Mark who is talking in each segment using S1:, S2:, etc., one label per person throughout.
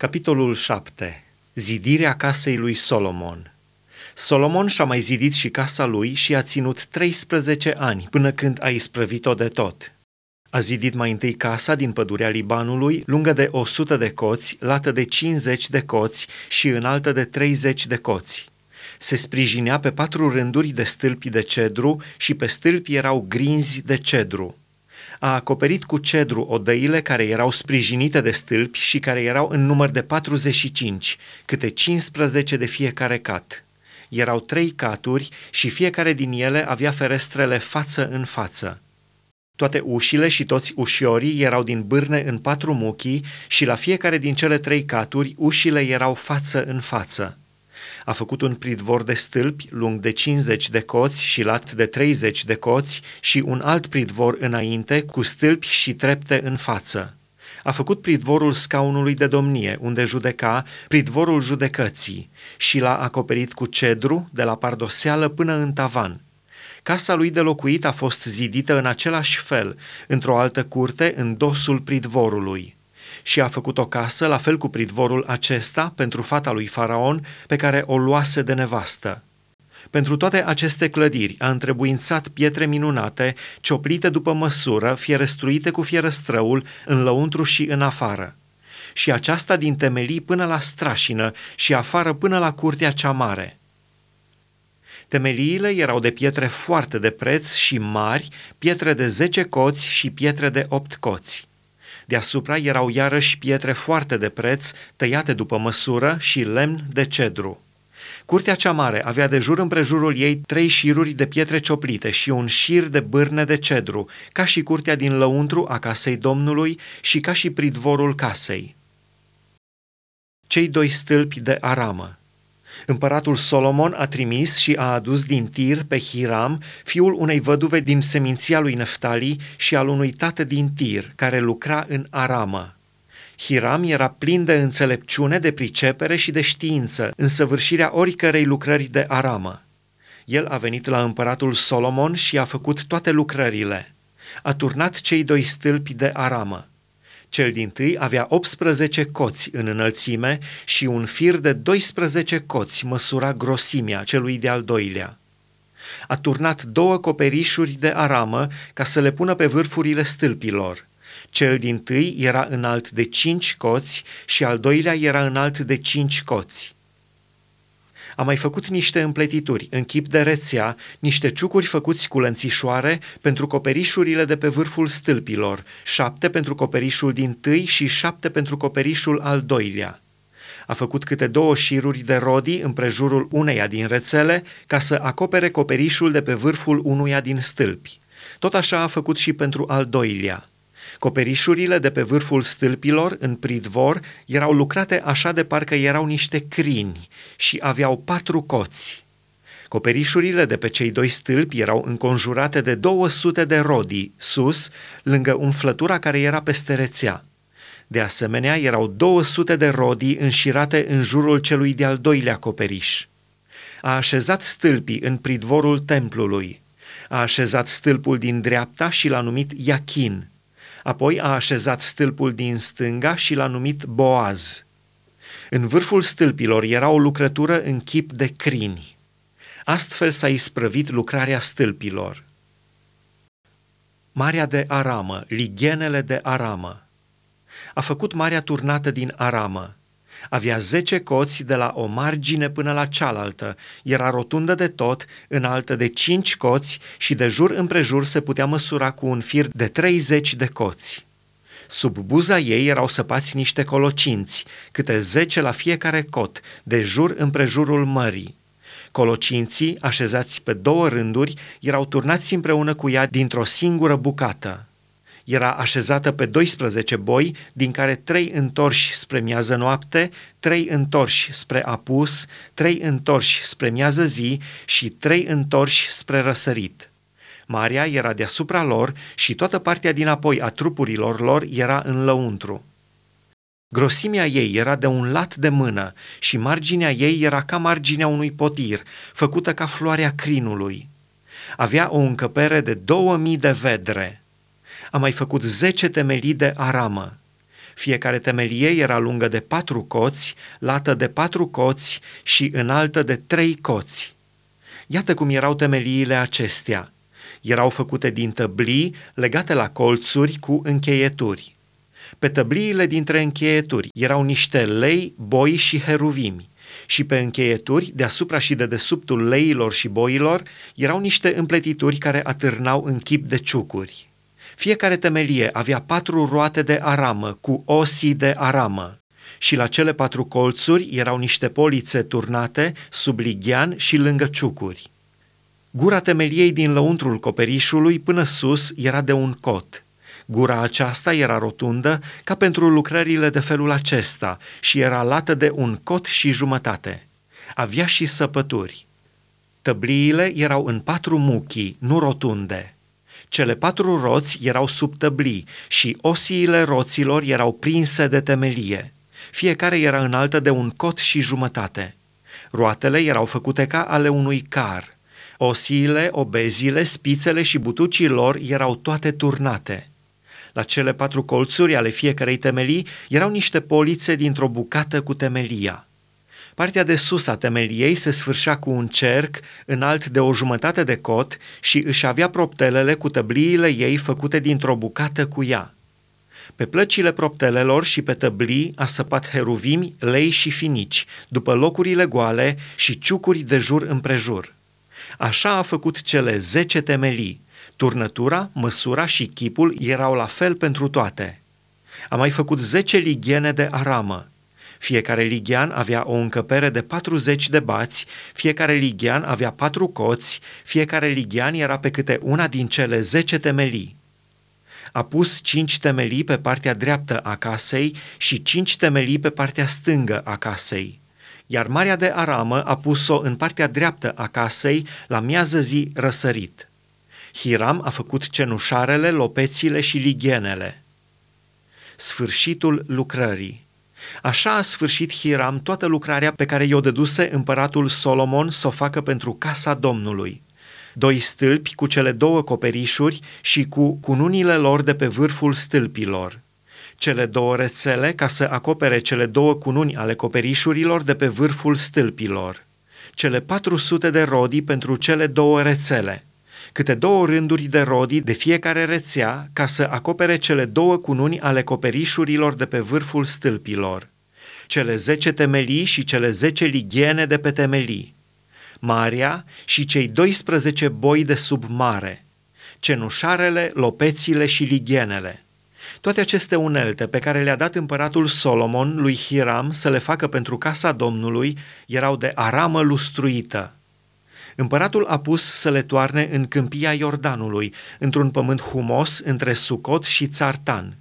S1: Capitolul 7. Zidirea casei lui Solomon. Solomon și-a mai zidit și casa lui și a ținut 13 ani până când a isprăvit-o de tot. A zidit mai întâi casa din pădurea Libanului, lungă de 100 de coți, lată de 50 de coți și înaltă de 30 de coți. Se sprijinea pe patru rânduri de stâlpi de cedru și pe stâlpi erau grinzi de cedru a acoperit cu cedru odăile care erau sprijinite de stâlpi și care erau în număr de 45, câte 15 de fiecare cat. Erau trei caturi și fiecare din ele avea ferestrele față în față. Toate ușile și toți ușiorii erau din bârne în patru muchii și la fiecare din cele trei caturi ușile erau față în față. A făcut un pridvor de stâlpi lung de 50 de coți și lat de 30 de coți și un alt pridvor înainte cu stâlpi și trepte în față. A făcut pridvorul scaunului de domnie, unde judeca pridvorul judecății și l-a acoperit cu cedru de la pardoseală până în tavan. Casa lui de locuit a fost zidită în același fel, într-o altă curte, în dosul pridvorului și a făcut o casă, la fel cu pridvorul acesta, pentru fata lui Faraon, pe care o luase de nevastă. Pentru toate aceste clădiri a întrebuințat pietre minunate, cioplite după măsură, fierăstruite cu fierăstrăul, în lăuntru și în afară. Și aceasta din temelii până la strașină și afară până la curtea cea mare. Temeliile erau de pietre foarte de preț și mari, pietre de zece coți și pietre de opt coți. Deasupra erau iarăși pietre foarte de preț, tăiate după măsură și lemn de cedru. Curtea cea mare avea de jur împrejurul ei trei șiruri de pietre cioplite și un șir de bârne de cedru, ca și curtea din lăuntru a casei Domnului și ca și pridvorul casei. Cei doi stâlpi de aramă Împăratul Solomon a trimis și a adus din Tir pe Hiram, fiul unei văduve din seminția lui Neftali și al unui tată din Tir, care lucra în Aramă. Hiram era plin de înțelepciune, de pricepere și de știință în săvârșirea oricărei lucrări de aramă. El a venit la împăratul Solomon și a făcut toate lucrările. A turnat cei doi stâlpi de aramă. Cel din tâi avea 18 coți în înălțime și un fir de 12 coți măsura grosimea celui de-al doilea. A turnat două coperișuri de aramă ca să le pună pe vârfurile stâlpilor. Cel din tâi era înalt de cinci coți și al doilea era înalt de cinci coți. A mai făcut niște împletituri în chip de rețea, niște ciucuri făcuți cu lănțișoare pentru coperișurile de pe vârful stâlpilor, șapte pentru coperișul din tâi și șapte pentru coperișul al doilea. A făcut câte două șiruri de rodii împrejurul uneia din rețele ca să acopere coperișul de pe vârful unuia din stâlpi. Tot așa a făcut și pentru al doilea. Coperișurile de pe vârful stâlpilor, în pridvor, erau lucrate așa de parcă erau niște crini și aveau patru coți. Coperișurile de pe cei doi stâlpi erau înconjurate de 200 de rodii, sus, lângă umflătura care era peste rețea. De asemenea, erau 200 de rodii înșirate în jurul celui de-al doilea coperiș. A așezat stâlpii în pridvorul templului. A așezat stâlpul din dreapta și l-a numit Iachin, Apoi a așezat stâlpul din stânga și l-a numit Boaz. În vârful stâlpilor era o lucrătură în chip de crini. Astfel s-a isprăvit lucrarea stâlpilor. Marea de Aramă, lighenele de Aramă. A făcut marea turnată din Aramă. Avea zece coți de la o margine până la cealaltă, era rotundă de tot, înaltă de cinci coți și de jur împrejur se putea măsura cu un fir de treizeci de coți. Sub buza ei erau săpați niște colocinți, câte zece la fiecare cot, de jur împrejurul mării. Colocinții, așezați pe două rânduri, erau turnați împreună cu ea dintr-o singură bucată era așezată pe 12 boi, din care trei întorși spre miază noapte, trei întorși spre apus, trei întorși spre miază zi și trei întorși spre răsărit. Maria era deasupra lor și toată partea din apoi a trupurilor lor era în lăuntru. Grosimea ei era de un lat de mână și marginea ei era ca marginea unui potir, făcută ca floarea crinului. Avea o încăpere de două mii de vedre a mai făcut zece temelii de aramă. Fiecare temelie era lungă de patru coți, lată de patru coți și înaltă de trei coți. Iată cum erau temeliile acestea. Erau făcute din tăblii legate la colțuri cu încheieturi. Pe tăbliile dintre încheieturi erau niște lei, boi și heruvimi și pe încheieturi, deasupra și de desubtul leilor și boilor, erau niște împletituri care atârnau în chip de ciucuri. Fiecare temelie avea patru roate de aramă cu osii de aramă și la cele patru colțuri erau niște polițe turnate sub lighean și lângă ciucuri. Gura temeliei din lăuntrul coperișului până sus era de un cot. Gura aceasta era rotundă ca pentru lucrările de felul acesta și era lată de un cot și jumătate. Avea și săpături. Tăbliile erau în patru muchii, nu rotunde. Cele patru roți erau sub tăblii și osiile roților erau prinse de temelie. Fiecare era înaltă de un cot și jumătate. Roatele erau făcute ca ale unui car. Osiile, obezile, spițele și butucii lor erau toate turnate. La cele patru colțuri ale fiecarei temelii erau niște polițe dintr-o bucată cu temelia. Partea de sus a temeliei se sfârșea cu un cerc înalt de o jumătate de cot și își avea proptelele cu tăbliile ei făcute dintr-o bucată cu ea. Pe plăcile proptelelor și pe tăblii a săpat heruvimi, lei și finici, după locurile goale și ciucuri de jur împrejur. Așa a făcut cele zece temelii. Turnătura, măsura și chipul erau la fel pentru toate. A mai făcut zece ligiene de aramă, fiecare ligian avea o încăpere de 40 de bați, fiecare ligian avea patru coți, fiecare ligian era pe câte una din cele zece temelii. A pus cinci temelii pe partea dreaptă a casei și cinci temelii pe partea stângă a casei. Iar Marea de Aramă a pus-o în partea dreaptă a casei la miază zi răsărit. Hiram a făcut cenușarele, lopețile și ligienele. Sfârșitul lucrării Așa a sfârșit Hiram toată lucrarea pe care i-o dăduse împăratul Solomon să o facă pentru casa Domnului. Doi stâlpi cu cele două coperișuri și cu cununile lor de pe vârful stâlpilor. Cele două rețele ca să acopere cele două cununi ale coperișurilor de pe vârful stâlpilor. Cele 400 de rodii pentru cele două rețele – câte două rânduri de rodii de fiecare rețea ca să acopere cele două cununi ale coperișurilor de pe vârful stâlpilor, cele zece temelii și cele zece lighiene de pe temelii, marea și cei 12 boi de sub mare, cenușarele, lopețile și lighienele. Toate aceste unelte pe care le-a dat împăratul Solomon lui Hiram să le facă pentru casa Domnului erau de aramă lustruită, Împăratul a pus să le toarne în câmpia Iordanului, într-un pământ humos între Sucot și Țartan.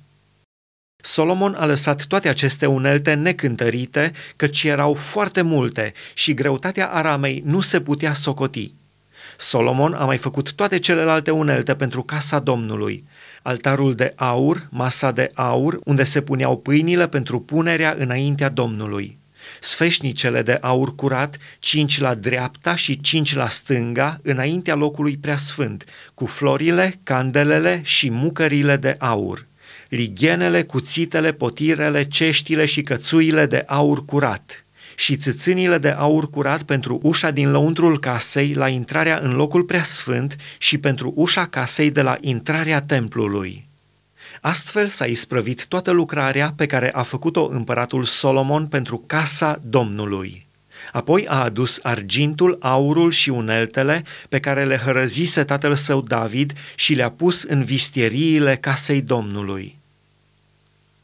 S1: Solomon a lăsat toate aceste unelte necântărite, căci erau foarte multe și greutatea aramei nu se putea socoti. Solomon a mai făcut toate celelalte unelte pentru casa Domnului, altarul de aur, masa de aur, unde se puneau pâinile pentru punerea înaintea Domnului sfeșnicele de aur curat, cinci la dreapta și cinci la stânga, înaintea locului preasfânt, cu florile, candelele și mucările de aur, lighenele, cuțitele, potirele, ceștile și cățuile de aur curat și țâțânile de aur curat pentru ușa din lăuntrul casei la intrarea în locul preasfânt și pentru ușa casei de la intrarea templului. Astfel s-a isprăvit toată lucrarea pe care a făcut-o împăratul Solomon pentru casa Domnului. Apoi a adus argintul, aurul și uneltele pe care le hărăzise tatăl său David și le-a pus în vistieriile casei Domnului.